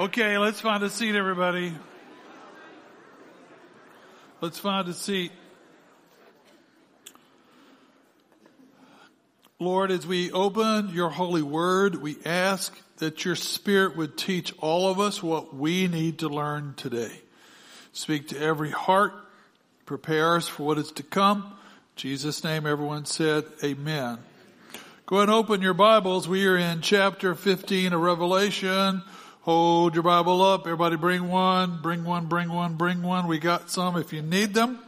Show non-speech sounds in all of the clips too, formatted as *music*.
Okay, let's find a seat, everybody. Let's find a seat. Lord, as we open your holy word, we ask that your spirit would teach all of us what we need to learn today. Speak to every heart. Prepare us for what is to come. In Jesus' name, everyone said, Amen. Go ahead and open your Bibles. We are in chapter 15 of Revelation. Hold your Bible up. Everybody bring one, bring one, bring one, bring one. We got some if you need them.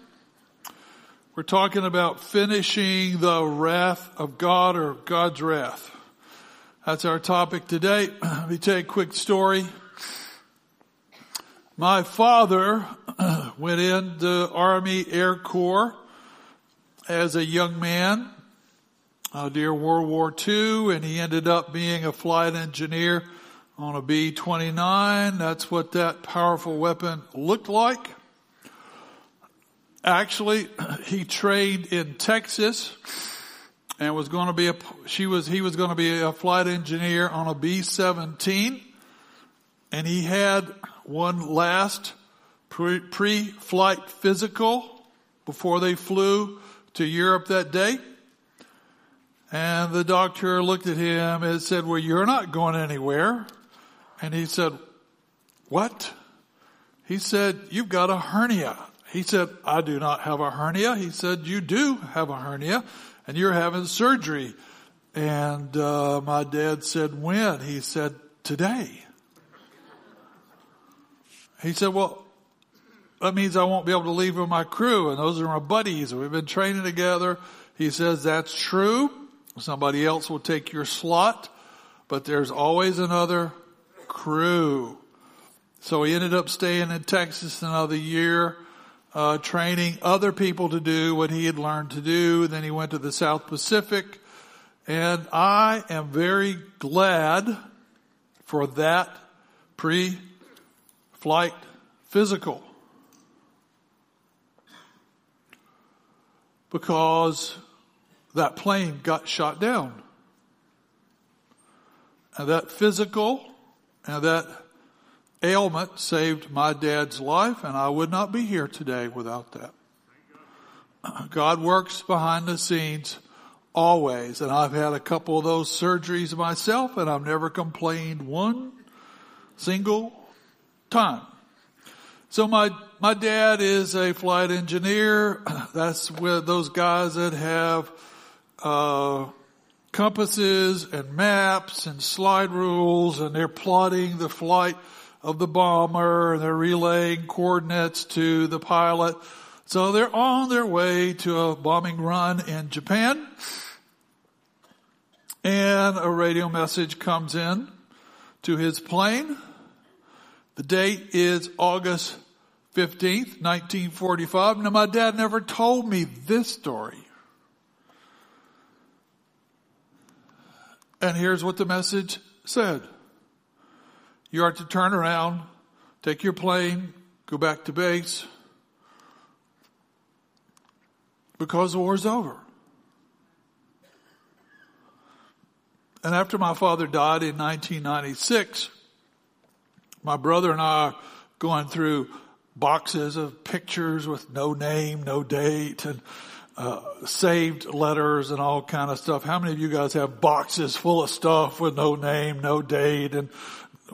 We're talking about finishing the wrath of God or God's wrath. That's our topic today. *clears throat* Let me tell you a quick story. My father *clears throat* went in the Army Air Corps as a young man uh, during World War II, and he ended up being a flight engineer on a B-29. That's what that powerful weapon looked like. Actually, *clears throat* he trained in Texas and was going to be a, she was, he was going to be a flight engineer on a B-17 and he had one last pre, pre-flight physical before they flew to Europe that day. And the doctor looked at him and said, well, you're not going anywhere. And he said, what? He said, you've got a hernia. He said, I do not have a hernia. He said, you do have a hernia and you're having surgery. And, uh, my dad said, when? He said, today. He said, well, that means I won't be able to leave with my crew and those are my buddies. We've been training together. He says, that's true. Somebody else will take your slot, but there's always another crew. So he ended up staying in Texas another year, uh, training other people to do what he had learned to do. Then he went to the South Pacific and I am very glad for that pre flight physical. Because that plane got shot down. And that physical and that ailment saved my dad's life and I would not be here today without that. *clears throat* God works behind the scenes always and I've had a couple of those surgeries myself and I've never complained one single time. So my, my dad is a flight engineer. *clears throat* That's with those guys that have, uh, compasses and maps and slide rules and they're plotting the flight of the bomber and they're relaying coordinates to the pilot. So they're on their way to a bombing run in Japan and a radio message comes in to his plane. The date is August 15th, 1945. Now my dad never told me this story. And here's what the message said. You are to turn around, take your plane, go back to base, because the war's over. And after my father died in 1996, my brother and I are going through boxes of pictures with no name, no date, and uh, saved letters and all kind of stuff. How many of you guys have boxes full of stuff with no name, no date, and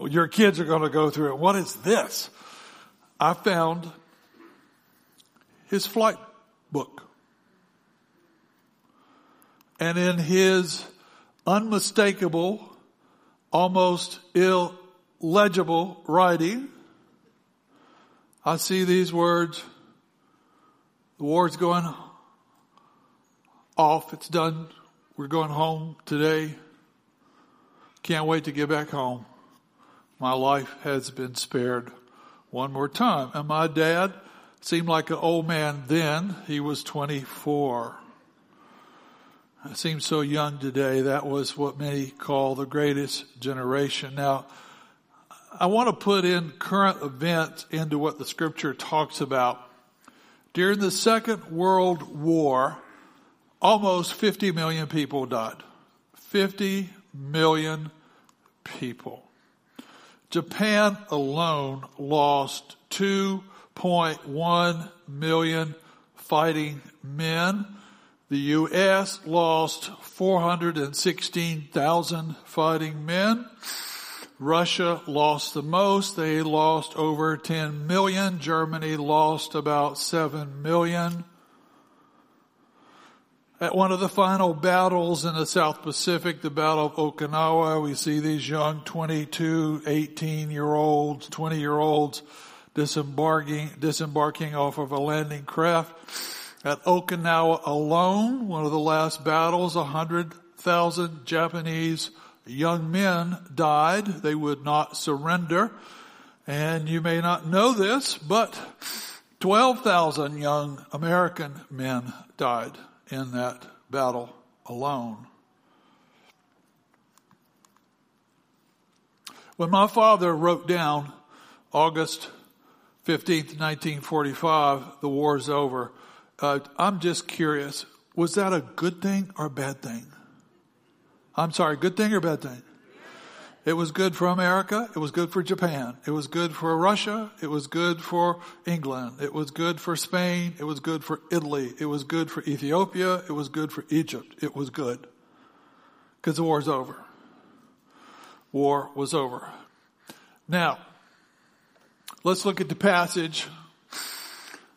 your kids are going to go through it? What is this? I found his flight book. And in his unmistakable, almost illegible writing, I see these words, the war's going off. It's done. We're going home today. Can't wait to get back home. My life has been spared one more time. And my dad seemed like an old man then. He was 24. I seem so young today. That was what many call the greatest generation. Now, I want to put in current events into what the scripture talks about. During the Second World War, almost 50 million people died. 50 million people. Japan alone lost 2.1 million fighting men. The U.S. lost 416,000 fighting men. Russia lost the most. They lost over 10 million. Germany lost about 7 million. At one of the final battles in the South Pacific, the Battle of Okinawa, we see these young 22, 18 year olds, 20 year olds disembarking, disembarking off of a landing craft. At Okinawa alone, one of the last battles, 100,000 Japanese young men died. They would not surrender. And you may not know this, but 12,000 young American men died in that battle alone. When my father wrote down August 15th, 1945, the war's over, uh, I'm just curious, was that a good thing or a bad thing? I'm sorry, good thing or bad thing? It was good for America. It was good for Japan. It was good for Russia. It was good for England. It was good for Spain. It was good for Italy. It was good for Ethiopia. It was good for Egypt. It was good. Because the war's over. War was over. Now, let's look at the passage.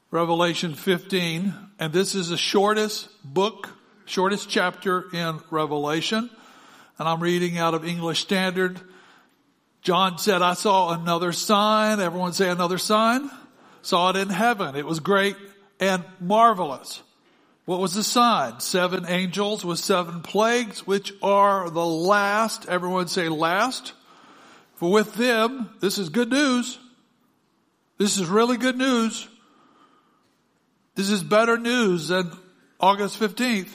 Revelation 15. And this is the shortest book, shortest chapter in Revelation and I'm reading out of English Standard. John said, I saw another sign. Everyone say another sign. Saw it in heaven. It was great and marvelous. What was the sign? Seven angels with seven plagues, which are the last. Everyone say last. For with them, this is good news. This is really good news. This is better news than August 15th.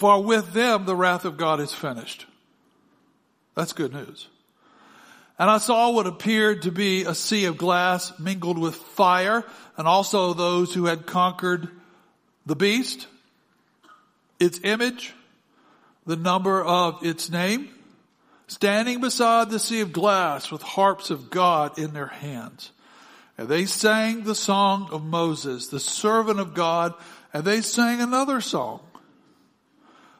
For with them the wrath of God is finished. That's good news. And I saw what appeared to be a sea of glass mingled with fire and also those who had conquered the beast, its image, the number of its name, standing beside the sea of glass with harps of God in their hands. And they sang the song of Moses, the servant of God, and they sang another song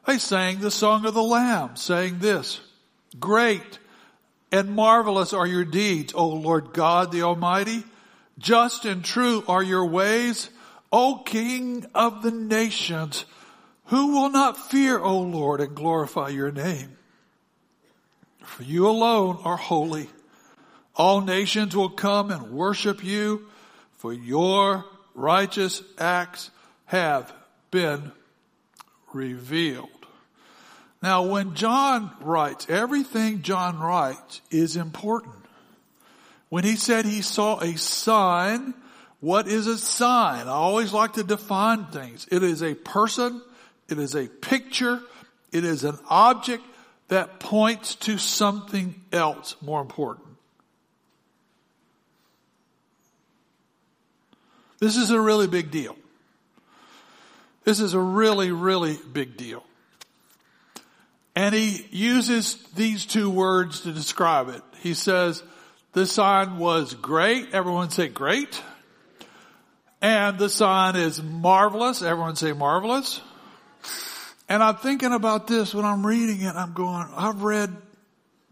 they sang the song of the Lamb, saying this, Great and marvelous are your deeds, O Lord God the Almighty. Just and true are your ways, O King of the nations. Who will not fear, O Lord, and glorify your name? For you alone are holy. All nations will come and worship you, for your righteous acts have been revealed. Now, when John writes, everything John writes is important. When he said he saw a sign, what is a sign? I always like to define things. It is a person, it is a picture, it is an object that points to something else more important. This is a really big deal. This is a really, really big deal. And he uses these two words to describe it. He says, the sign was great. Everyone say great. And the sign is marvelous. Everyone say marvelous. And I'm thinking about this when I'm reading it. I'm going, I've read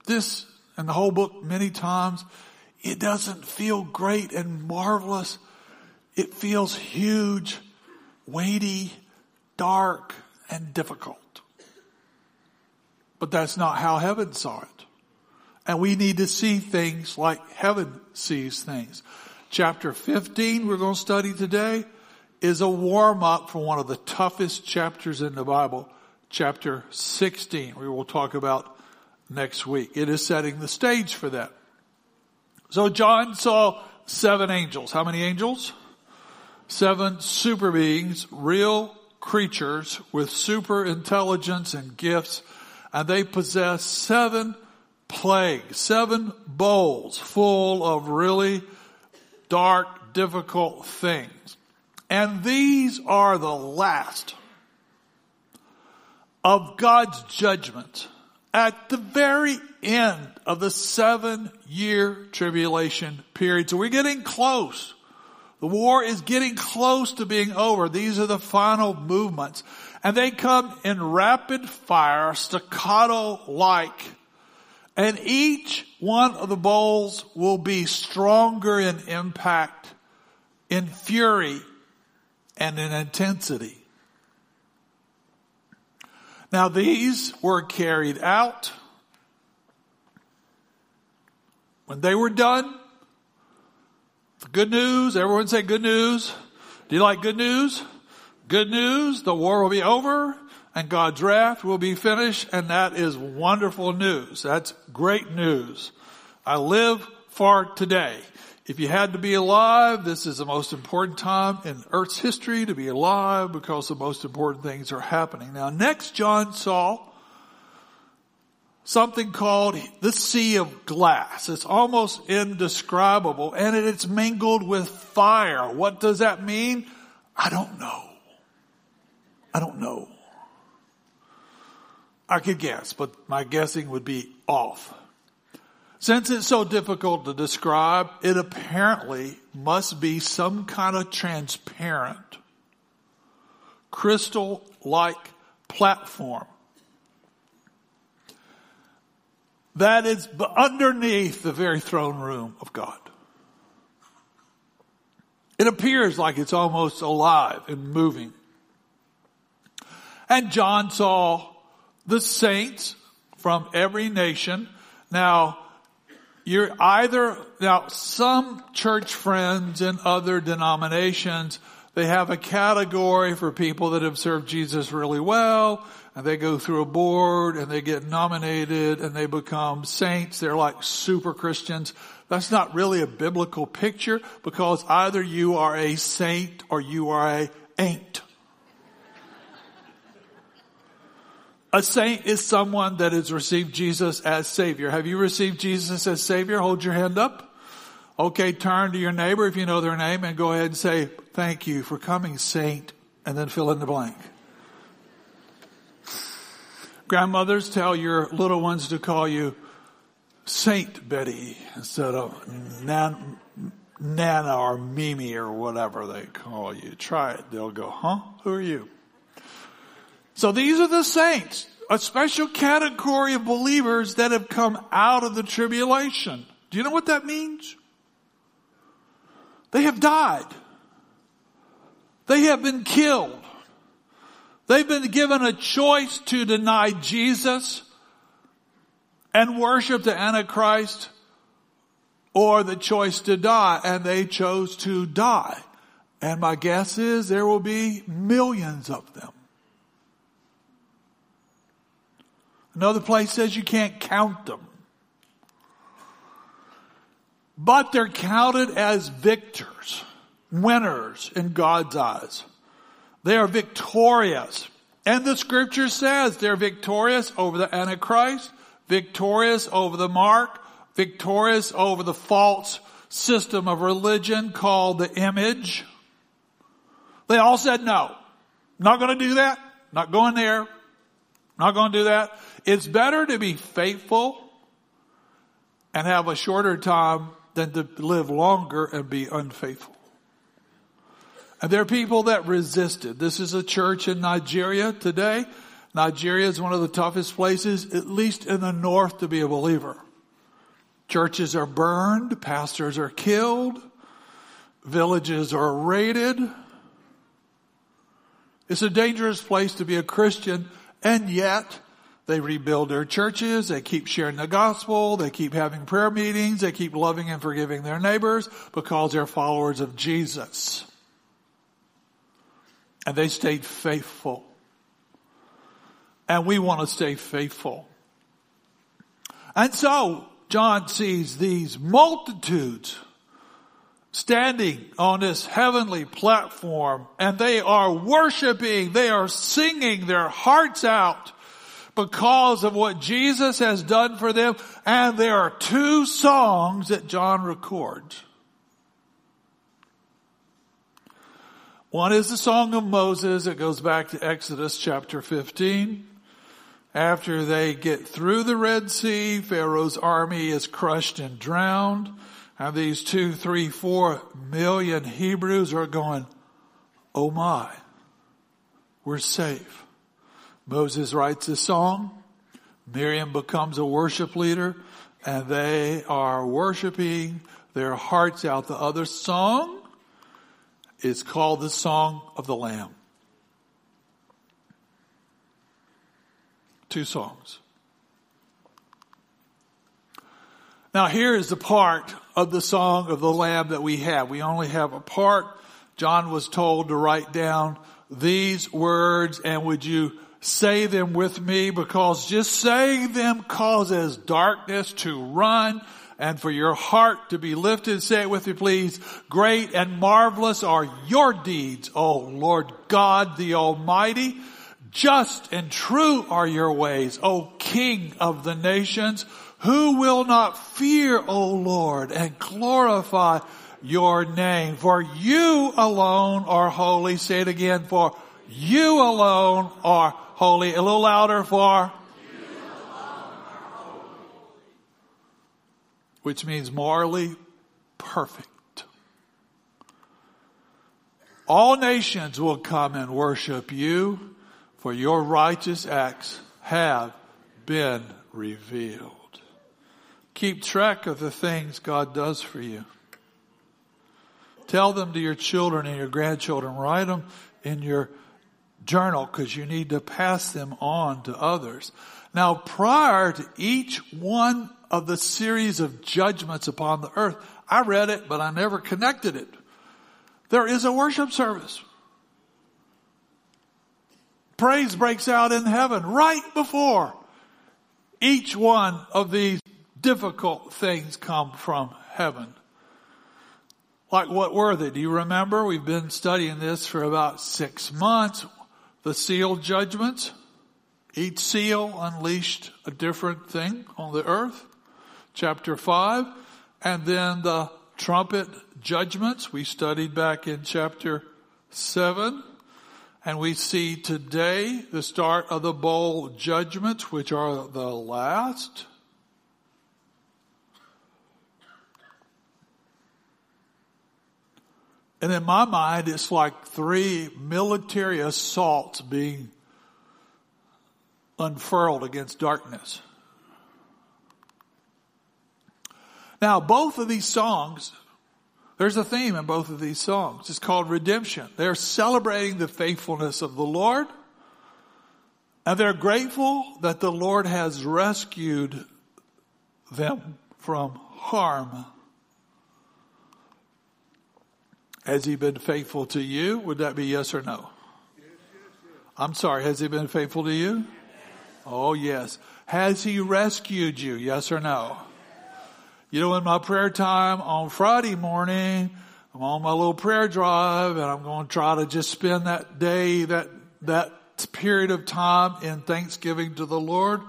this and the whole book many times. It doesn't feel great and marvelous. It feels huge weighty, dark, and difficult. But that's not how heaven saw it. And we need to see things like heaven sees things. Chapter 15 we're going to study today is a warm up for one of the toughest chapters in the Bible, chapter 16 we will talk about next week. It is setting the stage for that. So John saw seven angels. How many angels? Seven super beings, real creatures with super intelligence and gifts, and they possess seven plagues, seven bowls full of really dark, difficult things. And these are the last of God's judgment at the very end of the seven year tribulation period. So we're getting close. The war is getting close to being over. These are the final movements. And they come in rapid fire, staccato like. And each one of the bowls will be stronger in impact, in fury, and in intensity. Now these were carried out. When they were done, good news, everyone say good news. Do you like good news? Good news, the war will be over and God's wrath will be finished and that is wonderful news. That's great news. I live for today. If you had to be alive, this is the most important time in Earth's history to be alive because the most important things are happening. Now next John saw something called the sea of glass. It's almost indescribable and it's mingled with fire. What does that mean? I don't know. I don't know. I could guess, but my guessing would be off. Since it's so difficult to describe, it apparently must be some kind of transparent, crystal-like platform that is underneath the very throne room of God. It appears like it's almost alive and moving. And John saw the saints from every nation. Now, you're either, now some church friends in other denominations, they have a category for people that have served Jesus really well and they go through a board and they get nominated and they become saints. They're like super Christians. That's not really a biblical picture because either you are a saint or you are a ain't. A saint is someone that has received Jesus as Savior. Have you received Jesus as Savior? Hold your hand up. Okay, turn to your neighbor if you know their name and go ahead and say, thank you for coming, saint, and then fill in the blank. Grandmothers tell your little ones to call you Saint Betty instead of Nan, Nana or Mimi or whatever they call you. Try it. They'll go, huh? Who are you? So these are the saints, a special category of believers that have come out of the tribulation. Do you know what that means? They have died. They have been killed. They've been given a choice to deny Jesus and worship the Antichrist or the choice to die and they chose to die. And my guess is there will be millions of them. Another place says you can't count them. But they're counted as victors, winners in God's eyes. They are victorious. And the scripture says they're victorious over the Antichrist, victorious over the mark, victorious over the false system of religion called the image. They all said no. Not gonna do that. Not going there. Not gonna do that. It's better to be faithful and have a shorter time than to live longer and be unfaithful. And there are people that resisted. This is a church in Nigeria today. Nigeria is one of the toughest places, at least in the north, to be a believer. Churches are burned, pastors are killed, villages are raided. It's a dangerous place to be a Christian, and yet they rebuild their churches. They keep sharing the gospel. They keep having prayer meetings. They keep loving and forgiving their neighbors because they're followers of Jesus. And they stayed faithful. And we want to stay faithful. And so John sees these multitudes standing on this heavenly platform and they are worshiping, they are singing their hearts out because of what Jesus has done for them. And there are two songs that John records. One is the song of Moses. It goes back to Exodus chapter 15. After they get through the Red Sea, Pharaoh's army is crushed and drowned. And these two, three, four million Hebrews are going, oh my, we're safe. Moses writes a song. Miriam becomes a worship leader and they are worshiping their hearts out. The other song is called the Song of the Lamb. Two songs. Now here is the part of the Song of the Lamb that we have. We only have a part. John was told to write down these words and would you say them with me because just saying them causes darkness to run and for your heart to be lifted. Say it with me please. Great and marvelous are your deeds, O Lord God the Almighty. Just and true are your ways, O King of the nations. Who will not fear, O Lord, and glorify your name? For you alone are holy. Say it again. For you alone are holy. A little louder for. Which means morally perfect. All nations will come and worship you for your righteous acts have been revealed. Keep track of the things God does for you. Tell them to your children and your grandchildren. Write them in your journal because you need to pass them on to others. Now prior to each one of the series of judgments upon the earth, I read it, but I never connected it. There is a worship service. Praise breaks out in heaven right before each one of these difficult things come from heaven. Like what were they? Do you remember? We've been studying this for about six months the seal judgments. Each seal unleashed a different thing on the earth. Chapter 5. And then the trumpet judgments we studied back in chapter 7. And we see today the start of the bowl judgments, which are the last. And in my mind, it's like three military assaults being unfurled against darkness. Now, both of these songs, there's a theme in both of these songs. It's called redemption. They're celebrating the faithfulness of the Lord. And they're grateful that the Lord has rescued them from harm. Has he been faithful to you? Would that be yes or no? I'm sorry, has he been faithful to you? Oh yes. Has he rescued you? Yes or no? You know, in my prayer time on Friday morning, I'm on my little prayer drive and I'm going to try to just spend that day, that, that period of time in thanksgiving to the Lord.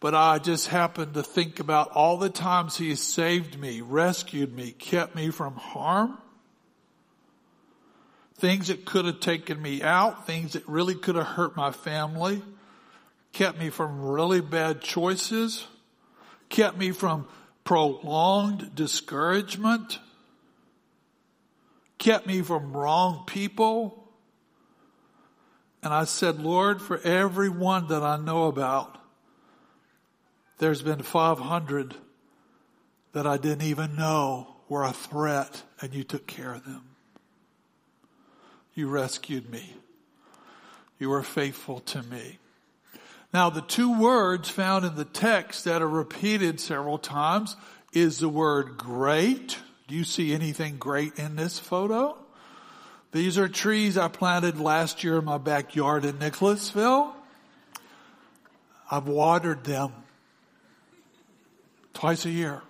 But I just happened to think about all the times he saved me, rescued me, kept me from harm things that could have taken me out, things that really could have hurt my family, kept me from really bad choices, kept me from prolonged discouragement, kept me from wrong people. And I said, Lord, for every one that I know about, there's been 500 that I didn't even know were a threat and you took care of them. You rescued me. You were faithful to me. Now the two words found in the text that are repeated several times is the word great. Do you see anything great in this photo? These are trees I planted last year in my backyard in Nicholasville. I've watered them twice a year.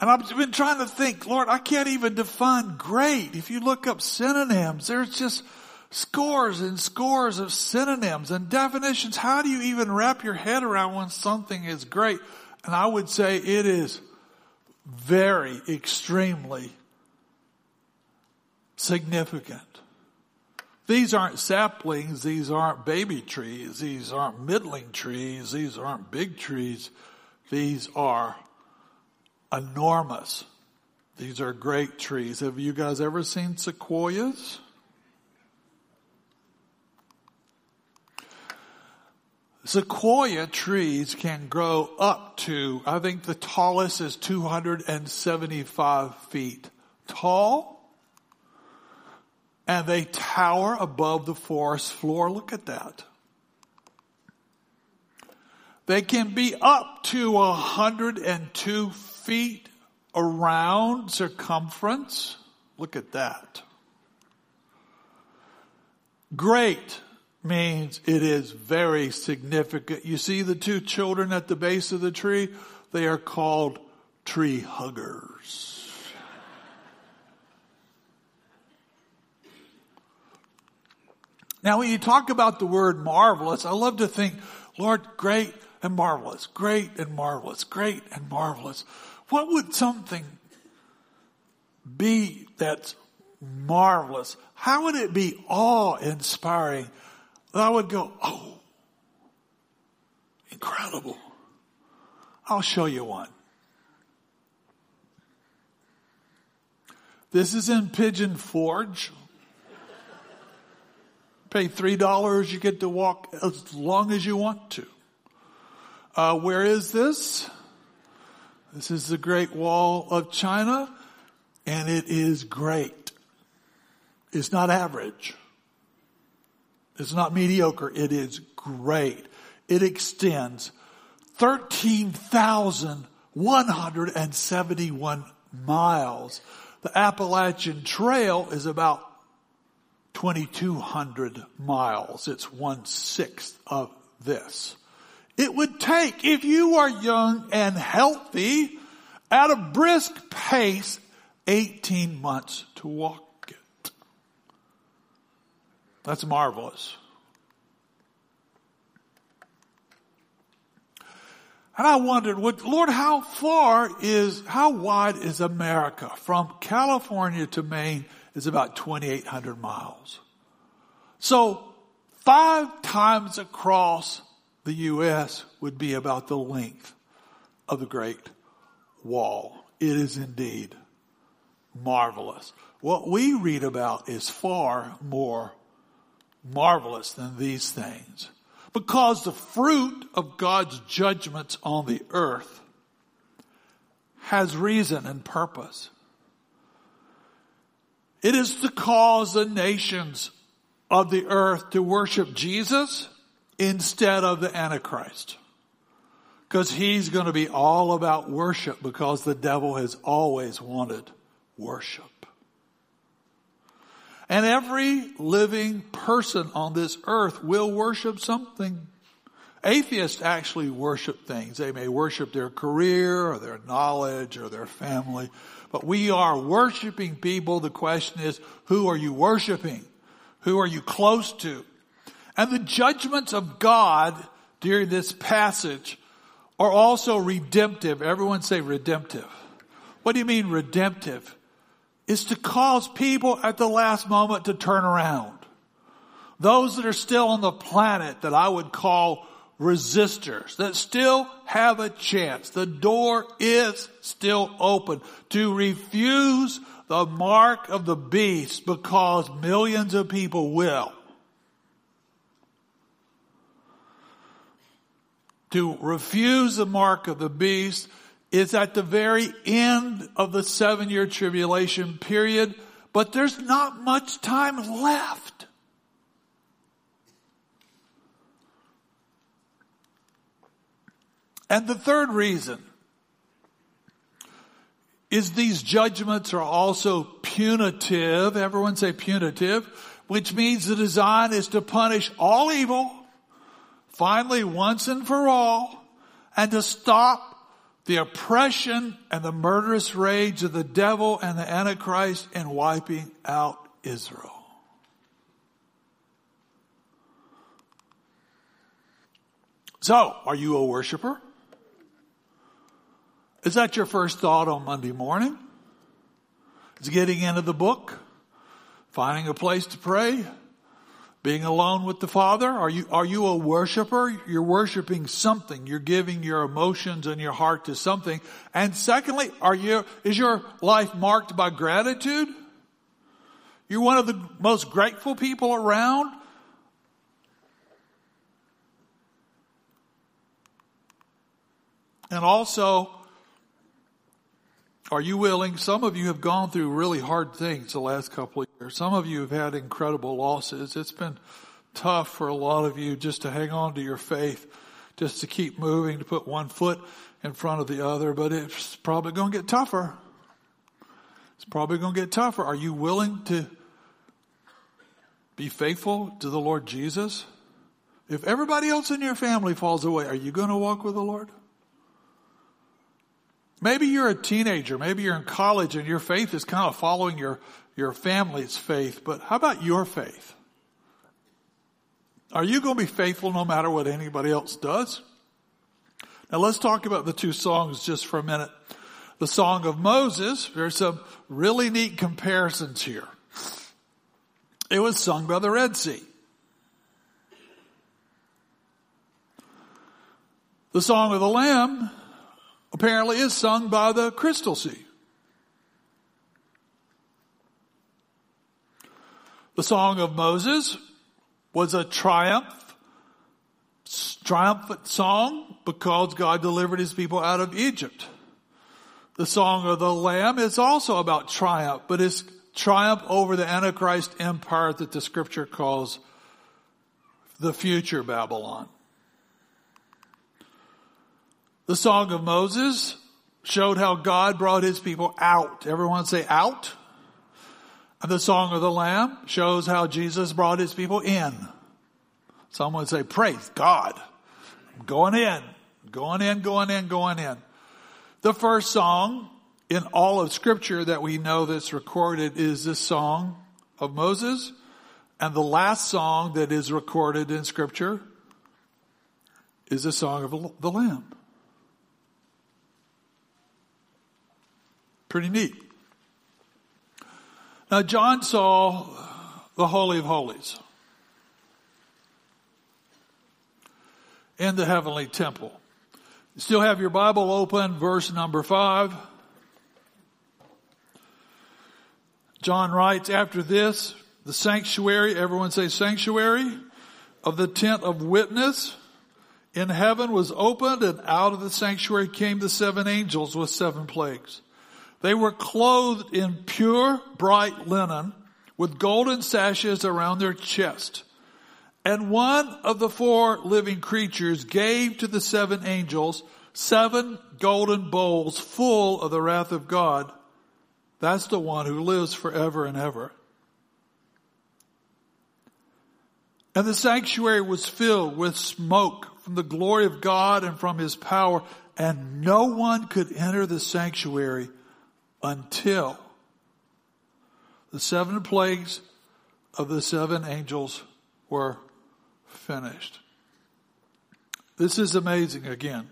And I've been trying to think, Lord, I can't even define great. If you look up synonyms, there's just scores and scores of synonyms and definitions. How do you even wrap your head around when something is great? And I would say it is very, extremely significant. These aren't saplings. These aren't baby trees. These aren't middling trees. These aren't big trees. These are enormous. These are great trees. Have you guys ever seen sequoias? Sequoia trees can grow up to, I think the tallest is 275 feet tall and they tower above the forest floor. Look at that. They can be up to 102 feet around circumference. Look at that. Great means it is very significant. You see the two children at the base of the tree? They are called tree huggers. Now, when you talk about the word marvelous, I love to think, Lord, great and marvelous, great and marvelous, great and marvelous. What would something be that's marvelous? How would it be awe inspiring? I would go, oh, incredible. I'll show you one. This is in Pigeon Forge, Pay three dollars, you get to walk as long as you want to. Uh, where is this? This is the Great Wall of China, and it is great. It's not average. It's not mediocre. It is great. It extends 13,171 miles. The Appalachian Trail is about 2,200 miles. It's one sixth of this. It would take, if you are young and healthy, at a brisk pace, 18 months to walk. That's marvelous. And I wondered, Lord, how far is, how wide is America? From California to Maine is about 2,800 miles. So five times across the U.S. would be about the length of the Great Wall. It is indeed marvelous. What we read about is far more marvelous than these things because the fruit of God's judgments on the earth has reason and purpose. It is to cause the nations of the earth to worship Jesus instead of the Antichrist. Because he's going to be all about worship because the devil has always wanted worship. And every living person on this earth will worship something. Atheists actually worship things. They may worship their career or their knowledge or their family, but we are worshiping people. The question is, who are you worshiping? Who are you close to? And the judgments of God during this passage are also redemptive. Everyone say redemptive. What do you mean redemptive? Is to cause people at the last moment to turn around. Those that are still on the planet that I would call resistors, that still have a chance. The door is still open to refuse the mark of the beast because millions of people will. To refuse the mark of the beast is at the very end of the seven year tribulation period, but there's not much time left. And the third reason is these judgments are also punitive. Everyone say punitive, which means the design is to punish all evil finally once and for all and to stop the oppression and the murderous rage of the devil and the Antichrist in wiping out Israel. So, are you a worshiper? Is that your first thought on Monday morning? Is getting into the book? Finding a place to pray? Being alone with the Father? Are you, are you a worshiper? You're worshiping something. You're giving your emotions and your heart to something. And secondly, are you, is your life marked by gratitude? You're one of the most grateful people around? And also, are you willing? Some of you have gone through really hard things the last couple of years. Some of you have had incredible losses. It's been tough for a lot of you just to hang on to your faith, just to keep moving, to put one foot in front of the other, but it's probably going to get tougher. It's probably going to get tougher. Are you willing to be faithful to the Lord Jesus? If everybody else in your family falls away, are you going to walk with the Lord? Maybe you're a teenager. Maybe you're in college and your faith is kind of following your, your family's faith. But how about your faith? Are you going to be faithful no matter what anybody else does? Now let's talk about the two songs just for a minute. The Song of Moses, there's some really neat comparisons here. It was sung by the Red Sea. The Song of the Lamb apparently is sung by the Crystal Sea. The Song of Moses was a triumph, triumphant song because God delivered his people out of Egypt. The Song of the Lamb is also about triumph, but it's triumph over the Antichrist empire that the scripture calls the future Babylon. The Song of Moses showed how God brought his people out. Everyone say out. And the Song of the Lamb shows how Jesus brought his people in. Someone say, praise God. I'm going in, going in, going in, going in. The first song in all of scripture that we know that's recorded is this song of Moses. And the last song that is recorded in scripture is the song of the Lamb. Pretty neat. Now, John saw the Holy of Holies in the heavenly temple. You still have your Bible open, verse number five. John writes, after this, the sanctuary, everyone say sanctuary, of the tent of witness in heaven was opened and out of the sanctuary came the seven angels with seven plagues. They were clothed in pure, bright linen with golden sashes around their chest. And one of the four living creatures gave to the seven angels seven golden bowls full of the wrath of God. That's the one who lives forever and ever. And the sanctuary was filled with smoke from the glory of God and from his power, and no one could enter the sanctuary until the seven plagues of the seven angels were finished. This is amazing again.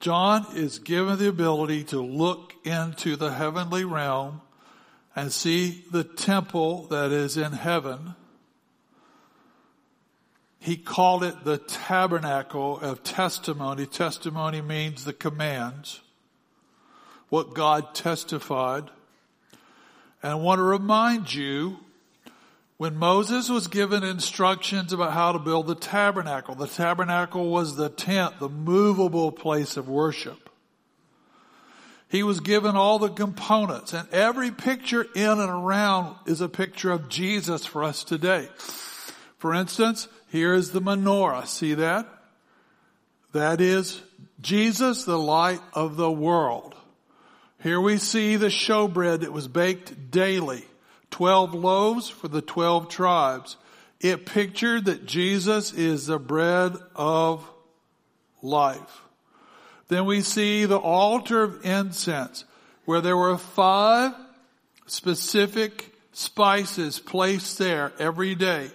John is given the ability to look into the heavenly realm and see the temple that is in heaven. He called it the tabernacle of testimony. Testimony means the commands what God testified. And I want to remind you, when Moses was given instructions about how to build the tabernacle, the tabernacle was the tent, the movable place of worship. He was given all the components and every picture in and around is a picture of Jesus for us today. For instance, here is the menorah. See that? That is Jesus, the light of the world. Here we see the showbread that was baked daily. Twelve loaves for the twelve tribes. It pictured that Jesus is the bread of life. Then we see the altar of incense where there were five specific spices placed there every day.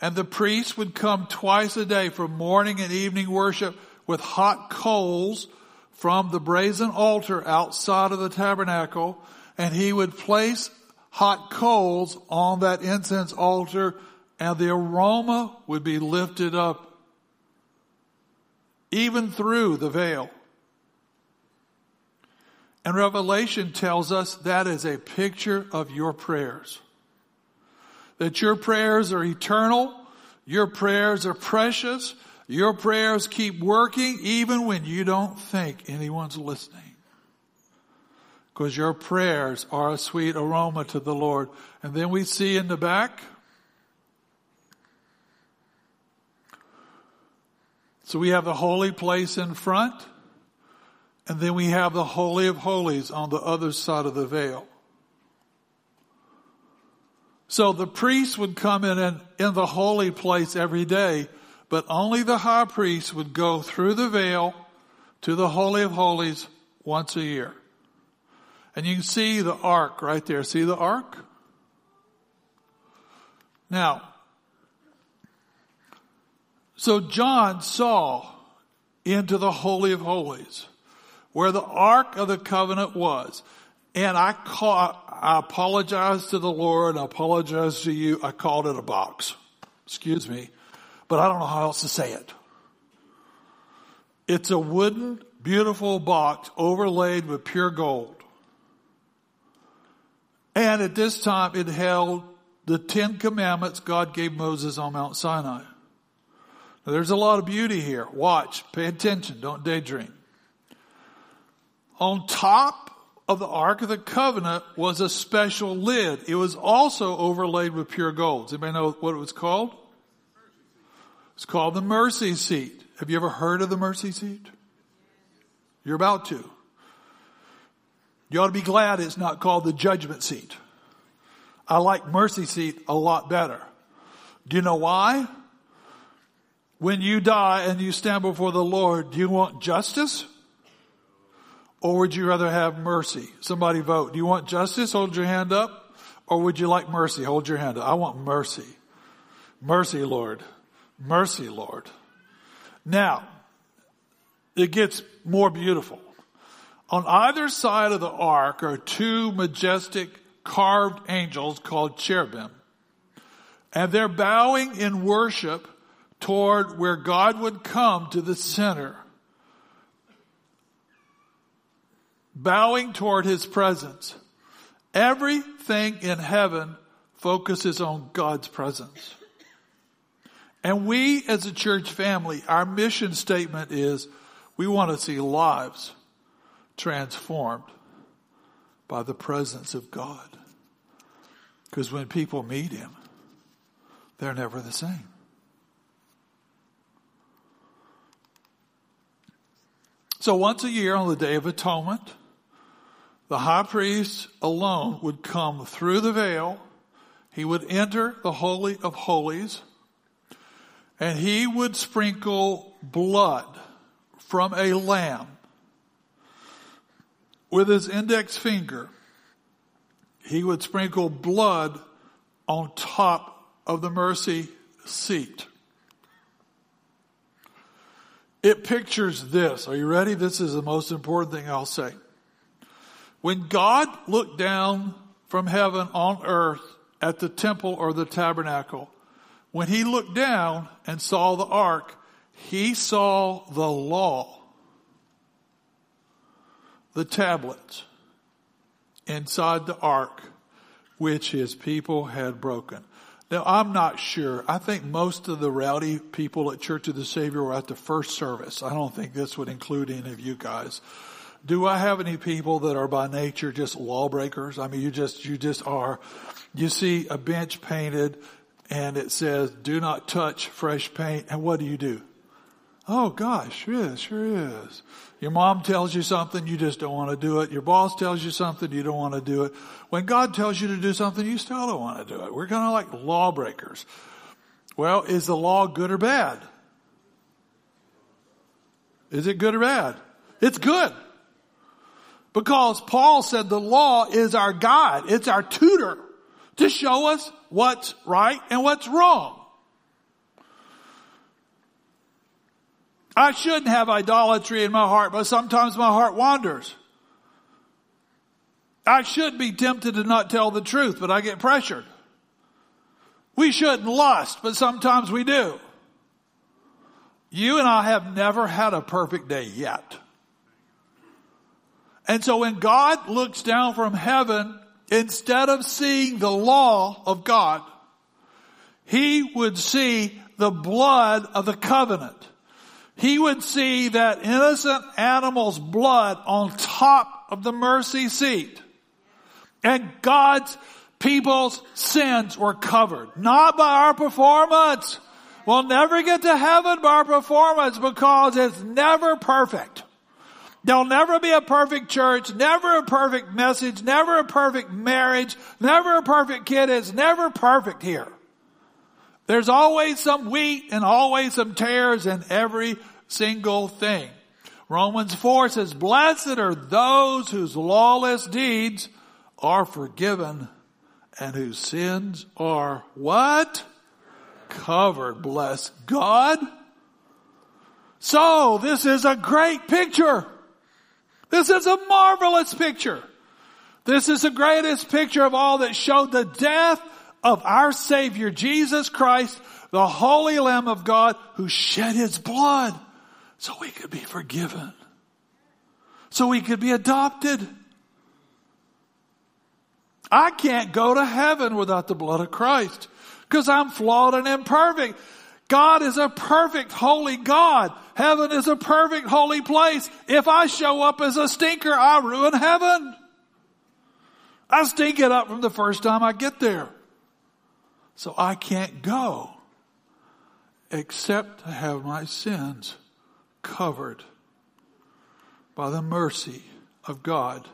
And the priest would come twice a day for morning and evening worship with hot coals from the brazen altar outside of the tabernacle and he would place hot coals on that incense altar and the aroma would be lifted up even through the veil. And Revelation tells us that is a picture of your prayers. That your prayers are eternal, your prayers are precious, your prayers keep working even when you don't think anyone's listening. Because your prayers are a sweet aroma to the Lord. And then we see in the back, so we have the holy place in front. And then we have the Holy of Holies on the other side of the veil. So the priest would come in and in the holy place every day, but only the high priest would go through the veil to the Holy of Holies once a year. And you can see the ark right there. See the ark? Now, so John saw into the Holy of Holies where the Ark of the Covenant was. And I call, I apologize to the Lord. I apologize to you. I called it a box. Excuse me. But I don't know how else to say it. It's a wooden, beautiful box overlaid with pure gold. And at this time it held the Ten Commandments God gave Moses on Mount Sinai. Now, there's a lot of beauty here. Watch, pay attention, don't daydream. On top of the Ark of the Covenant was a special lid. It was also overlaid with pure gold. Anybody know what it was called? It's called the mercy seat. Have you ever heard of the mercy seat? You're about to. You ought to be glad it's not called the judgment seat. I like mercy seat a lot better. Do you know why? When you die and you stand before the Lord, do you want justice? Or would you rather have mercy? Somebody vote. Do you want justice? Hold your hand up. Or would you like mercy? Hold your hand up. I want mercy. Mercy, Lord. Mercy, Lord. Now, it gets more beautiful. On either side of the ark are two majestic carved angels called cherubim. And they're bowing in worship toward where God would come to the center bowing toward his presence. Everything in heaven focuses on God's presence. And we as a church family, our mission statement is we want to see lives transformed by the presence of God. Because when people meet him, they're never the same. So once a year on the Day of Atonement, the high priest alone would come through the veil. He would enter the Holy of Holies and he would sprinkle blood from a lamb with his index finger. He would sprinkle blood on top of the mercy seat. It pictures this. Are you ready? This is the most important thing I'll say. When God looked down from heaven on earth at the temple or the tabernacle, when he looked down and saw the ark, he saw the law, the tablets inside the ark, which his people had broken. Now, I'm not sure. I think most of the rowdy people at Church of the Savior were at the first service. I don't think this would include any of you guys. Do I have any people that are by nature just lawbreakers? I mean, you just, you just are. You see a bench painted and it says, do not touch fresh paint. And what do you do? Oh gosh, yeah, sure is. Your mom tells you something, you just don't want to do it. Your boss tells you something, you don't want to do it. When God tells you to do something, you still don't want to do it. We're kind of like lawbreakers. Well, is the law good or bad? Is it good or bad? It's good. Because Paul said the law is our guide. It's our tutor to show us what's right and what's wrong. I shouldn't have idolatry in my heart, but sometimes my heart wanders. I should be tempted to not tell the truth, but I get pressured. We shouldn't lust, but sometimes we do. You and I have never had a perfect day yet. And so when God looks down from heaven, instead of seeing the law of God, he would see the blood of the covenant. He would see that innocent animal's blood on top of the mercy seat. And God's people's sins were covered. Not by our performance. We'll never get to heaven by our performance because it's never perfect. There'll never be a perfect church, never a perfect message, never a perfect marriage, never a perfect kid. It's never perfect here. There's always some wheat and always some tares in every single thing. Romans 4 says, blessed are those whose lawless deeds are forgiven and whose sins are what? Covered. Bless God. So this is a great picture. This is a marvelous picture. This is the greatest picture of all that showed the death of our Savior Jesus Christ, the Holy Lamb of God who shed His blood so we could be forgiven. So we could be adopted. I can't go to heaven without the blood of Christ because I'm flawed and imperfect. God is a perfect holy God. Heaven is a perfect holy place. If I show up as a stinker, I ruin heaven. I stink it up from the first time I get there. So I can't go except to have my sins covered by the mercy of God.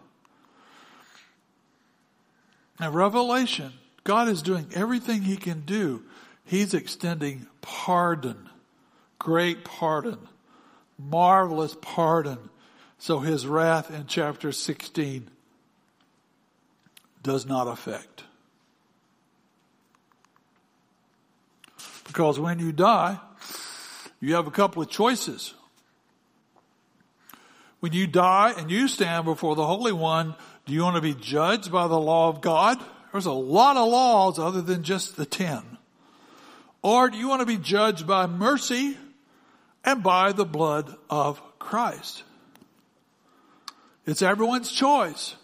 Now, Revelation, God is doing everything He can do. He's extending pardon, great pardon, marvelous pardon. So His wrath in chapter 16 does not affect. Because when you die, you have a couple of choices. When you die and you stand before the Holy One, do you want to be judged by the law of God? There's a lot of laws other than just the ten. Or do you want to be judged by mercy and by the blood of Christ? It's everyone's choice.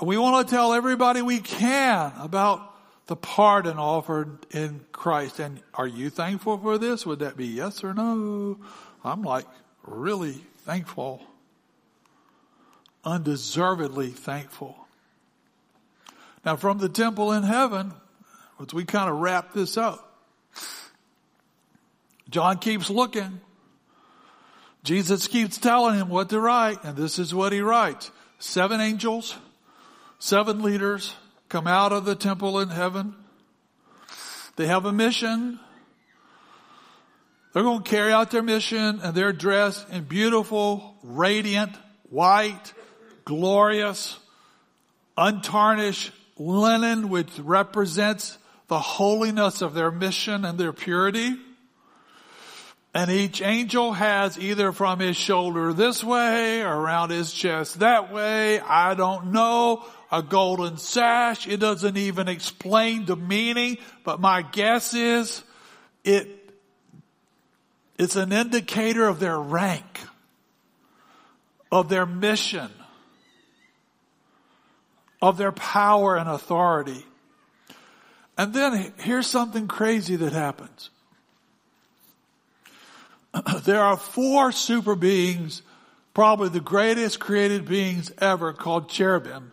We want to tell everybody we can about the pardon offered in Christ. And are you thankful for this? Would that be yes or no? I'm like really thankful, undeservedly thankful. Now, from the temple in heaven, as we kind of wrap this up, John keeps looking. Jesus keeps telling him what to write, and this is what he writes. Seven angels, seven leaders come out of the temple in heaven. They have a mission. They're going to carry out their mission and they're dressed in beautiful, radiant, white, glorious, untarnished linen, which represents the holiness of their mission and their purity. And each angel has either from his shoulder this way or around his chest that way. I don't know. A golden sash. It doesn't even explain the meaning, but my guess is it it's an indicator of their rank, of their mission, of their power and authority. And then here's something crazy that happens. *clears throat* there are four super beings, probably the greatest created beings ever called cherubim.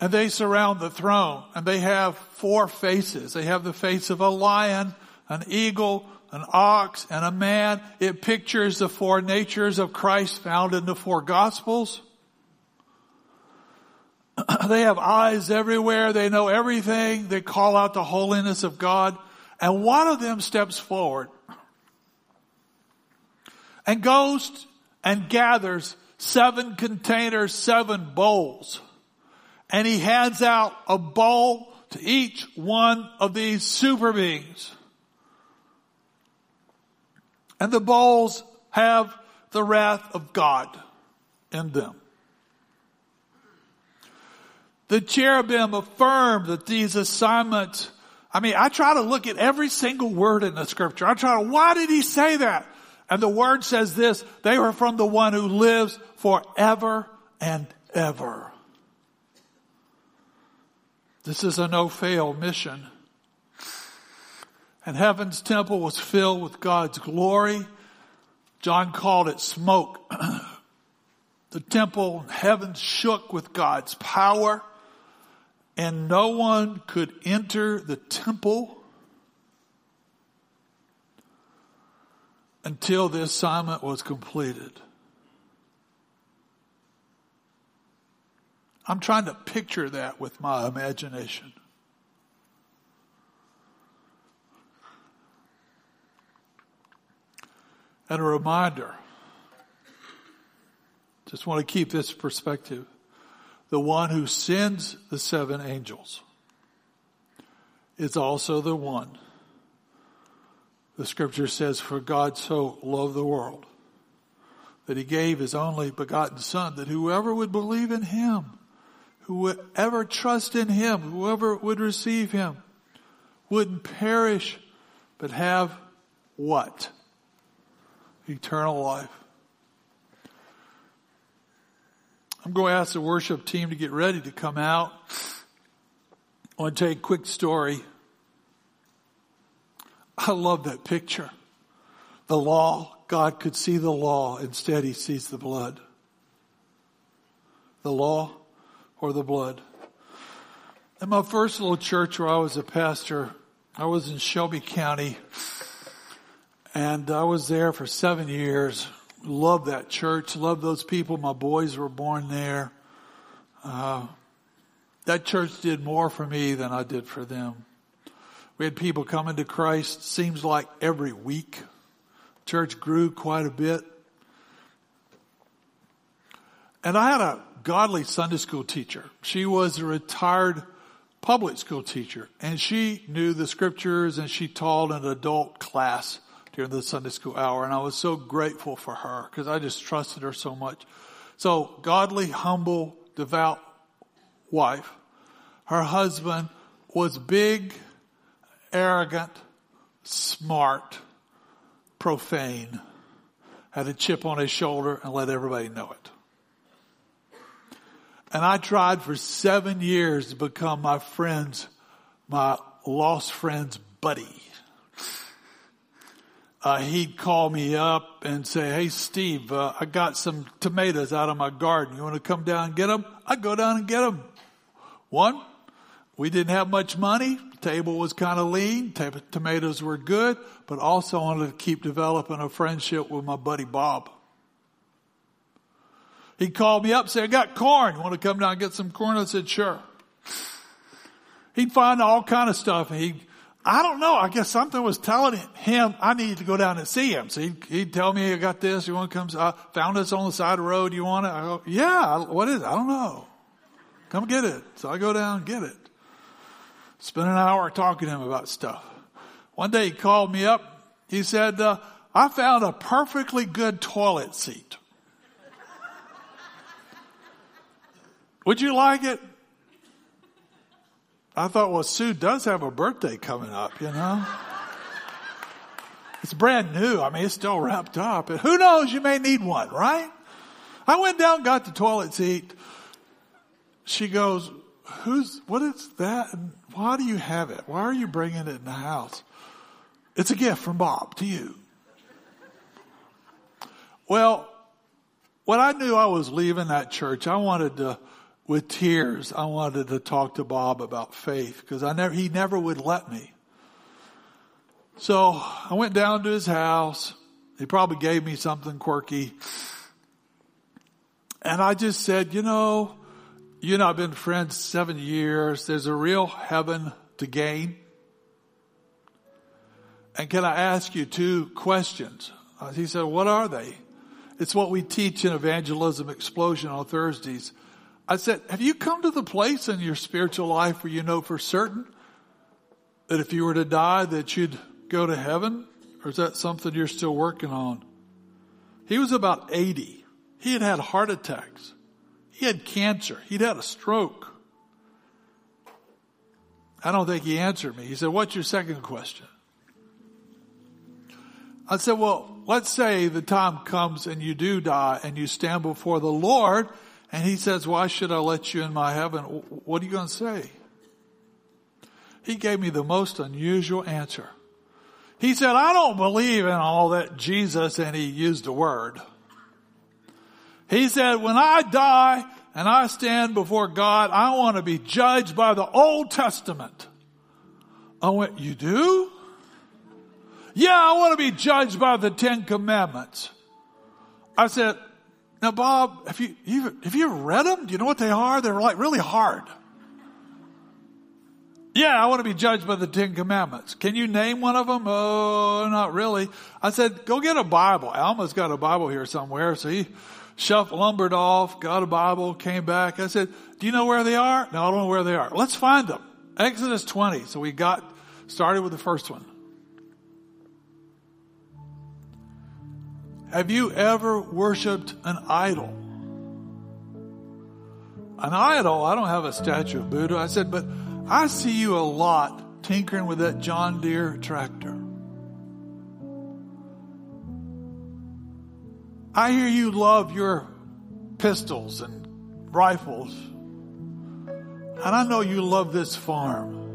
And they surround the throne and they have four faces. They have the face of a lion, an eagle, an ox, and a man. It pictures the four natures of Christ found in the four gospels. *coughs* they have eyes everywhere. They know everything. They call out the holiness of God. And one of them steps forward and goes and gathers seven containers, seven bowls. And he hands out a bowl to each one of these super beings. And the bowls have the wrath of God in them. The cherubim affirm that these assignments, I mean, I try to look at every single word in the scripture. I try to, why did he say that? And the word says this, they were from the one who lives forever and ever. This is a no fail mission. And heaven's temple was filled with God's glory. John called it smoke. *clears throat* the temple, heaven shook with God's power and no one could enter the temple until the assignment was completed. I'm trying to picture that with my imagination. And a reminder, just want to keep this perspective the one who sends the seven angels is also the one. The scripture says, for God so loved the world that he gave his only begotten son that whoever would believe in him, whoever trust in him, whoever would receive him wouldn't perish, but have what? Eternal life. I'm going to ask the worship team to get ready to come out. I want to tell you a quick story. I love that picture. The law, God could see the law, instead he sees the blood. The law or the blood. In my first little church where I was a pastor, I was in Shelby County and I was there for seven years love that church, love those people. My boys were born there. Uh, that church did more for me than I did for them. We had people coming to Christ, seems like every week. Church grew quite a bit. And I had a godly Sunday school teacher. She was a retired public school teacher and she knew the scriptures and she taught an adult class during the Sunday school hour. And I was so grateful for her because I just trusted her so much. So godly, humble, devout wife. Her husband was big, arrogant, smart, profane, had a chip on his shoulder and let everybody know it. And I tried for seven years to become my friend's, my lost friend's buddy uh, he'd call me up and say, "Hey, Steve, uh, I got some tomatoes out of my garden. You want to come down and get them?" I'd go down and get them. One, we didn't have much money. Table was kind of lean. T- tomatoes were good, but also wanted to keep developing a friendship with my buddy Bob. He called me up said, I got corn. You want to come down and get some corn? I said, sure. He'd find all kind of stuff. He'd I don't know. I guess something was telling him I needed to go down and see him. So he'd, he'd tell me, I got this. You want to come? I found this on the side of the road. You want it? I go, yeah. What is it? I don't know. Come get it. So I go down and get it. Spend an hour talking to him about stuff. One day he called me up. He said, uh, I found a perfectly good toilet seat. *laughs* Would you like it? I thought, well, Sue does have a birthday coming up, you know? It's brand new. I mean, it's still wrapped up. And who knows? You may need one, right? I went down, got the toilet seat. She goes, who's, what is that? And why do you have it? Why are you bringing it in the house? It's a gift from Bob to you. Well, when I knew I was leaving that church, I wanted to with tears, I wanted to talk to Bob about faith because I never, he never would let me. So I went down to his house. He probably gave me something quirky. And I just said, you know, you and I have been friends seven years. There's a real heaven to gain. And can I ask you two questions? He said, what are they? It's what we teach in Evangelism Explosion on Thursdays. I said, have you come to the place in your spiritual life where you know for certain that if you were to die that you'd go to heaven? Or is that something you're still working on? He was about 80. He had had heart attacks. He had cancer. He'd had a stroke. I don't think he answered me. He said, what's your second question? I said, well, let's say the time comes and you do die and you stand before the Lord and he says, why should I let you in my heaven? What are you going to say? He gave me the most unusual answer. He said, I don't believe in all that Jesus and he used a word. He said, when I die and I stand before God, I want to be judged by the Old Testament. I went, you do? Yeah, I want to be judged by the Ten Commandments. I said, now Bob, have you, have you read them? Do you know what they are? They're like really hard. Yeah, I want to be judged by the Ten Commandments. Can you name one of them? Oh, not really. I said, go get a Bible. Alma's got a Bible here somewhere. So he shuffled, lumbered off, got a Bible, came back. I said, do you know where they are? No, I don't know where they are. Let's find them. Exodus 20. So we got started with the first one. Have you ever worshiped an idol? An idol, I don't have a statue of Buddha. I said, but I see you a lot tinkering with that John Deere tractor. I hear you love your pistols and rifles. And I know you love this farm.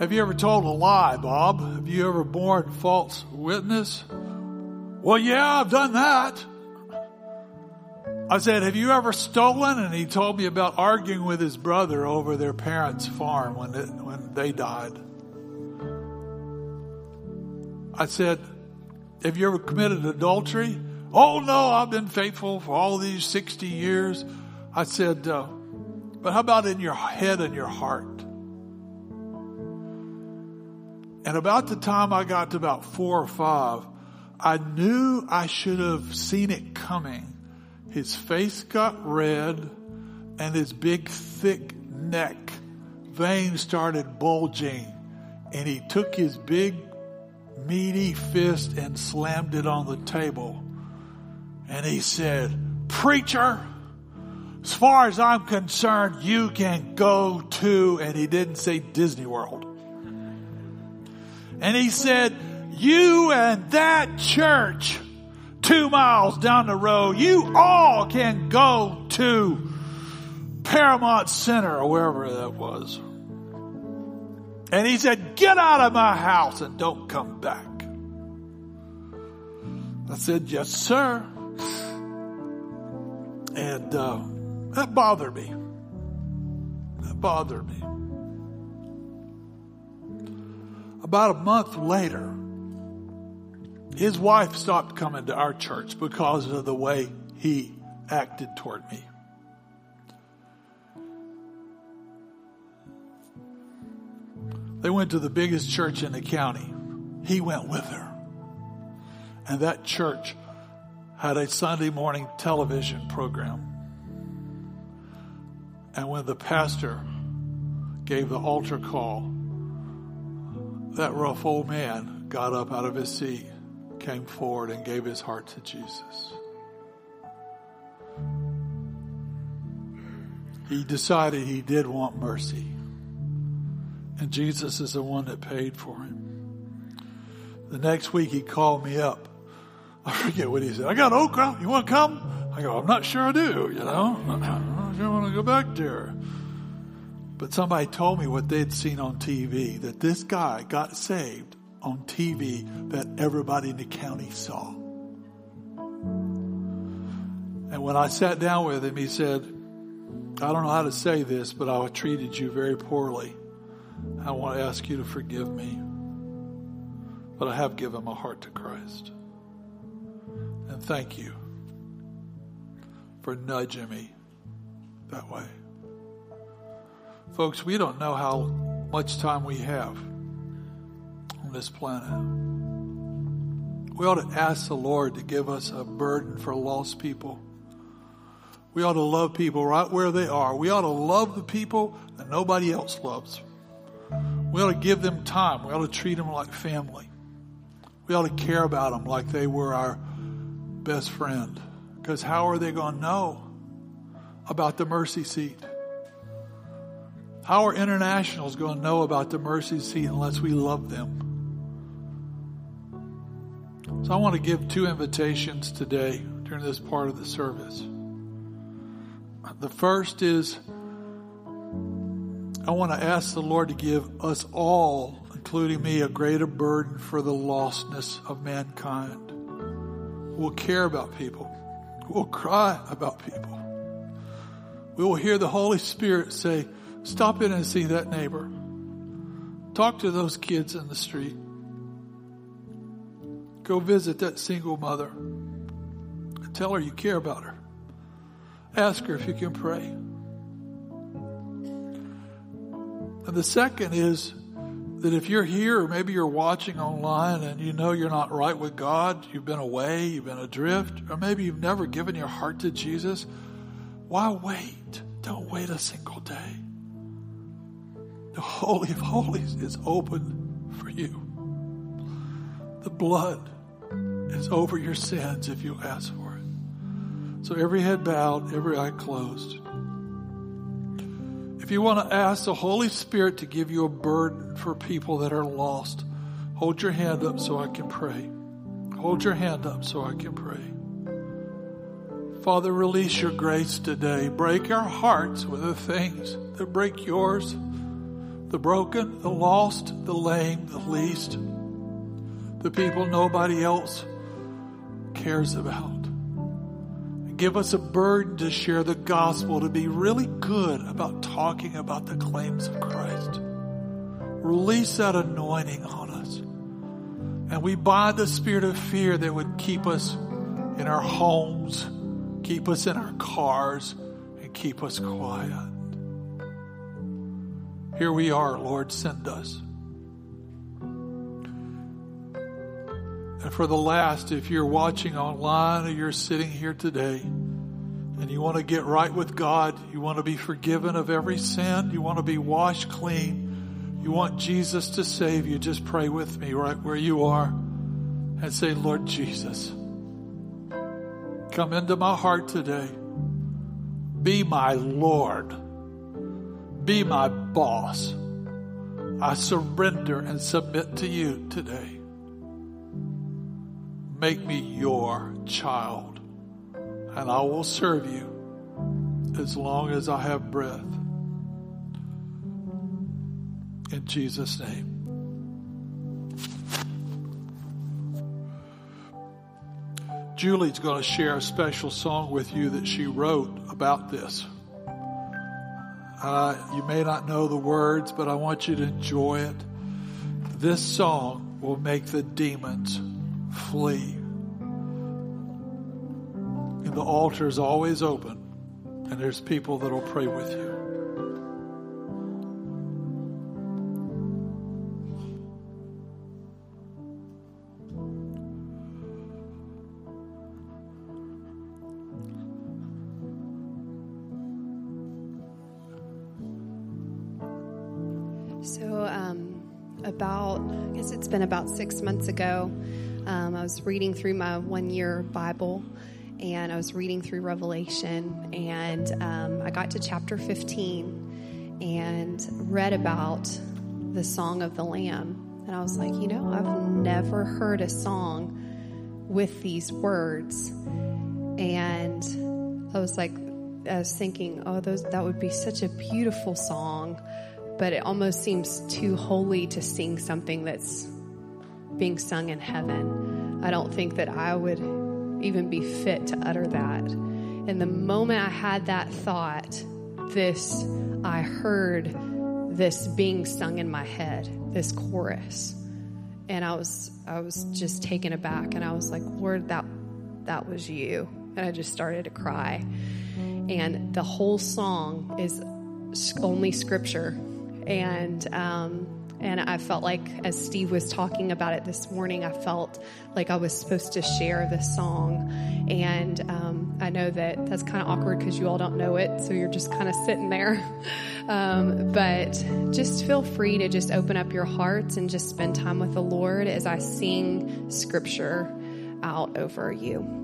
Have you ever told a lie, Bob? Have you ever borne false witness? Well, yeah, I've done that. I said, have you ever stolen? And he told me about arguing with his brother over their parents' farm when, it, when they died. I said, have you ever committed adultery? Oh no, I've been faithful for all these 60 years. I said, uh, but how about in your head and your heart? And about the time I got to about four or five, I knew I should have seen it coming his face got red and his big thick neck veins started bulging and he took his big meaty fist and slammed it on the table. And he said, preacher, as far as I'm concerned, you can go to, and he didn't say Disney World. And he said, you and that church two miles down the road, you all can go to Paramount Center or wherever that was. And he said, get out of my house and don't come back. I said, yes, sir. And uh, that bothered me. That bothered me. About a month later, his wife stopped coming to our church because of the way he acted toward me. They went to the biggest church in the county. He went with her. And that church had a Sunday morning television program. And when the pastor gave the altar call, that rough old man got up out of his seat came forward and gave his heart to Jesus. He decided he did want mercy. And Jesus is the one that paid for him. The next week he called me up. I forget what he said. I got okra. You want to come? I go, I'm not sure I do, you know. I'm not sure I want to go back there. But somebody told me what they'd seen on TV that this guy got saved on TV that everybody in the county saw. And when I sat down with him, he said, I don't know how to say this, but I treated you very poorly. I want to ask you to forgive me. But I have given my heart to Christ. And thank you for nudging me that way. Folks, we don't know how much time we have on this planet. We ought to ask the Lord to give us a burden for lost people. We ought to love people right where they are. We ought to love the people that nobody else loves. We ought to give them time. We ought to treat them like family. We ought to care about them like they were our best friend. Because how are they going to know about the mercy seat? How are internationals going to know about the mercy seat unless we love them? So I want to give two invitations today during this part of the service. The first is I want to ask the Lord to give us all, including me, a greater burden for the lostness of mankind. We'll care about people. We'll cry about people. We will hear the Holy Spirit say, Stop in and see that neighbor. Talk to those kids in the street. Go visit that single mother. Tell her you care about her. Ask her if you can pray. And the second is that if you're here, or maybe you're watching online and you know you're not right with God, you've been away, you've been adrift, or maybe you've never given your heart to Jesus, why wait? Don't wait a single day. The Holy of Holies is open for you. The blood is over your sins if you ask for it. So every head bowed, every eye closed. If you want to ask the Holy Spirit to give you a burden for people that are lost, hold your hand up so I can pray. Hold your hand up so I can pray. Father, release your grace today. Break our hearts with the things that break yours the broken, the lost, the lame, the least, the people nobody else cares about. Give us a burden to share the gospel, to be really good about talking about the claims of Christ. Release that anointing on us. And we bind the spirit of fear that would keep us in our homes, keep us in our cars, and keep us quiet. Here we are, Lord, send us. And for the last, if you're watching online or you're sitting here today and you want to get right with God, you want to be forgiven of every sin, you want to be washed clean, you want Jesus to save you, just pray with me right where you are and say, Lord Jesus, come into my heart today. Be my Lord. Be my boss. I surrender and submit to you today. Make me your child, and I will serve you as long as I have breath. In Jesus' name. Julie's going to share a special song with you that she wrote about this. Uh, you may not know the words, but I want you to enjoy it. This song will make the demons flee. And the altar is always open, and there's people that will pray with you. Been about six months ago. Um, I was reading through my one year Bible and I was reading through Revelation, and um, I got to chapter 15 and read about the Song of the Lamb. And I was like, you know, I've never heard a song with these words. And I was like, I was thinking, oh, those that would be such a beautiful song, but it almost seems too holy to sing something that's being sung in heaven. I don't think that I would even be fit to utter that. And the moment I had that thought, this, I heard this being sung in my head, this chorus. And I was, I was just taken aback and I was like, Lord, that, that was you. And I just started to cry. And the whole song is only scripture. And, um, and I felt like, as Steve was talking about it this morning, I felt like I was supposed to share this song. And um, I know that that's kind of awkward because you all don't know it, so you're just kind of sitting there. *laughs* Um, but just feel free to just open up your hearts and just spend time with the Lord as I sing scripture out over you.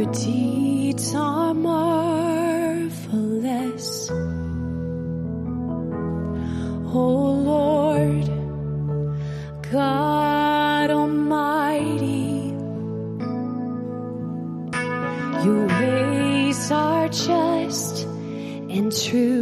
Your deeds are marvelous. Oh Lord, God Almighty, your ways are just and true.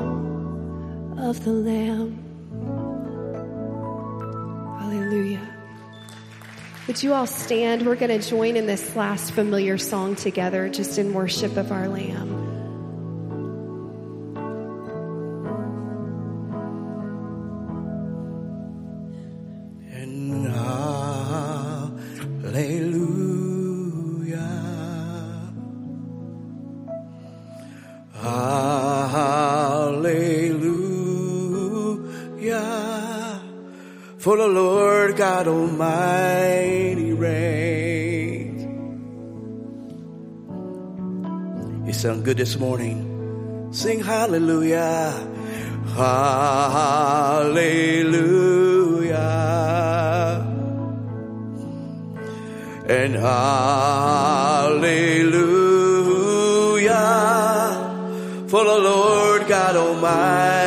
song of the Lamb. Hallelujah. Would you all stand? We're going to join in this last familiar song together, just in worship of our Lamb. this morning. Sing hallelujah. Hallelujah. And hallelujah. For the Lord God Almighty.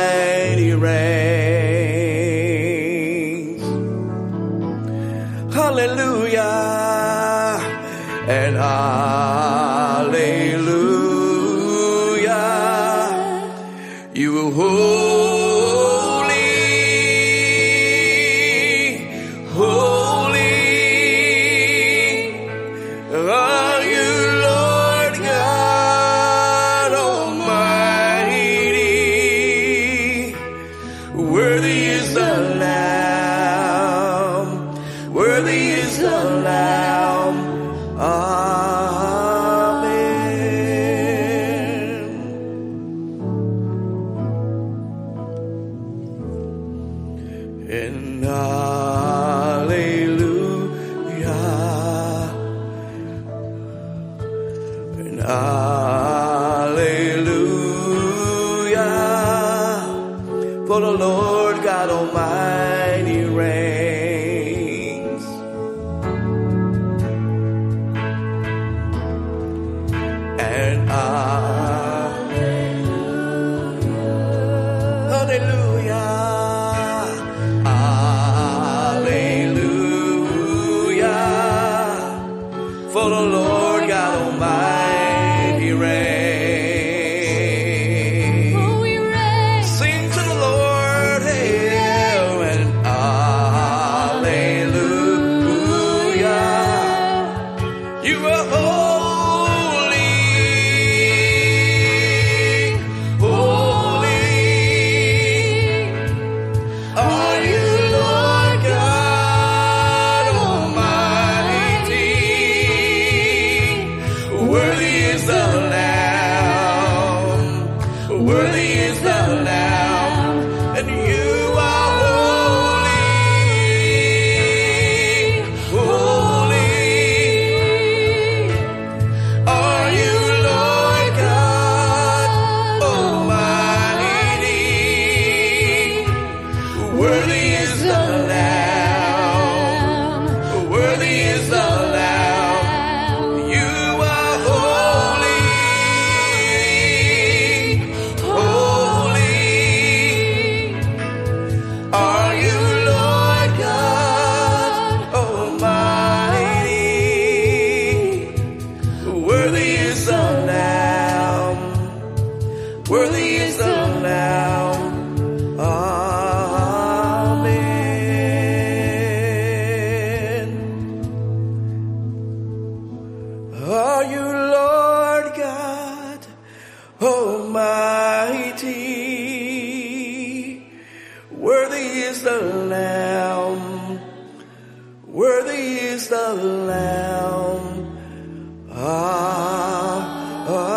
Amen.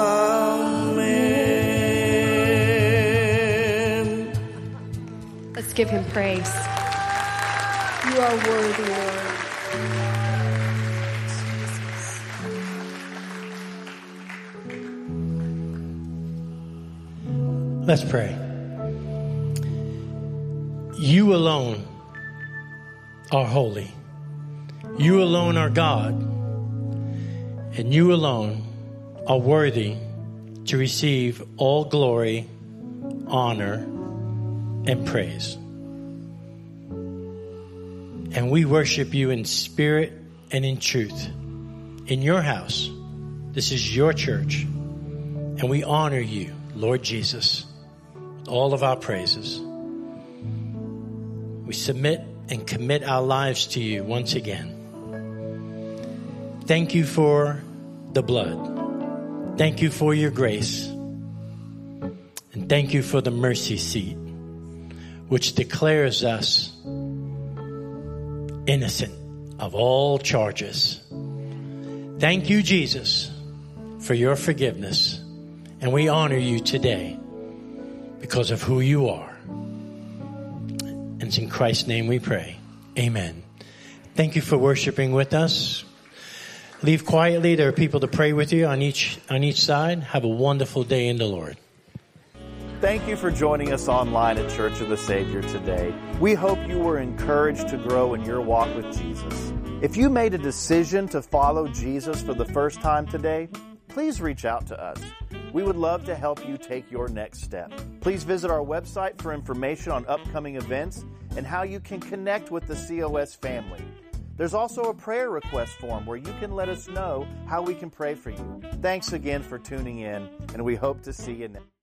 Let's give him praise. You are worthy, Lord. Let's pray. You alone are holy. You alone are God and you alone are worthy to receive all glory, honor, and praise. And we worship you in spirit and in truth in your house. This is your church. And we honor you, Lord Jesus, with all of our praises. We submit and commit our lives to you once again. Thank you for the blood. Thank you for your grace. And thank you for the mercy seat, which declares us innocent of all charges. Thank you, Jesus, for your forgiveness. And we honor you today because of who you are. And it's in Christ's name we pray. Amen. Thank you for worshiping with us. Leave quietly. There are people to pray with you on each, on each side. Have a wonderful day in the Lord. Thank you for joining us online at Church of the Savior today. We hope you were encouraged to grow in your walk with Jesus. If you made a decision to follow Jesus for the first time today, please reach out to us. We would love to help you take your next step. Please visit our website for information on upcoming events and how you can connect with the COS family. There's also a prayer request form where you can let us know how we can pray for you. Thanks again for tuning in, and we hope to see you next.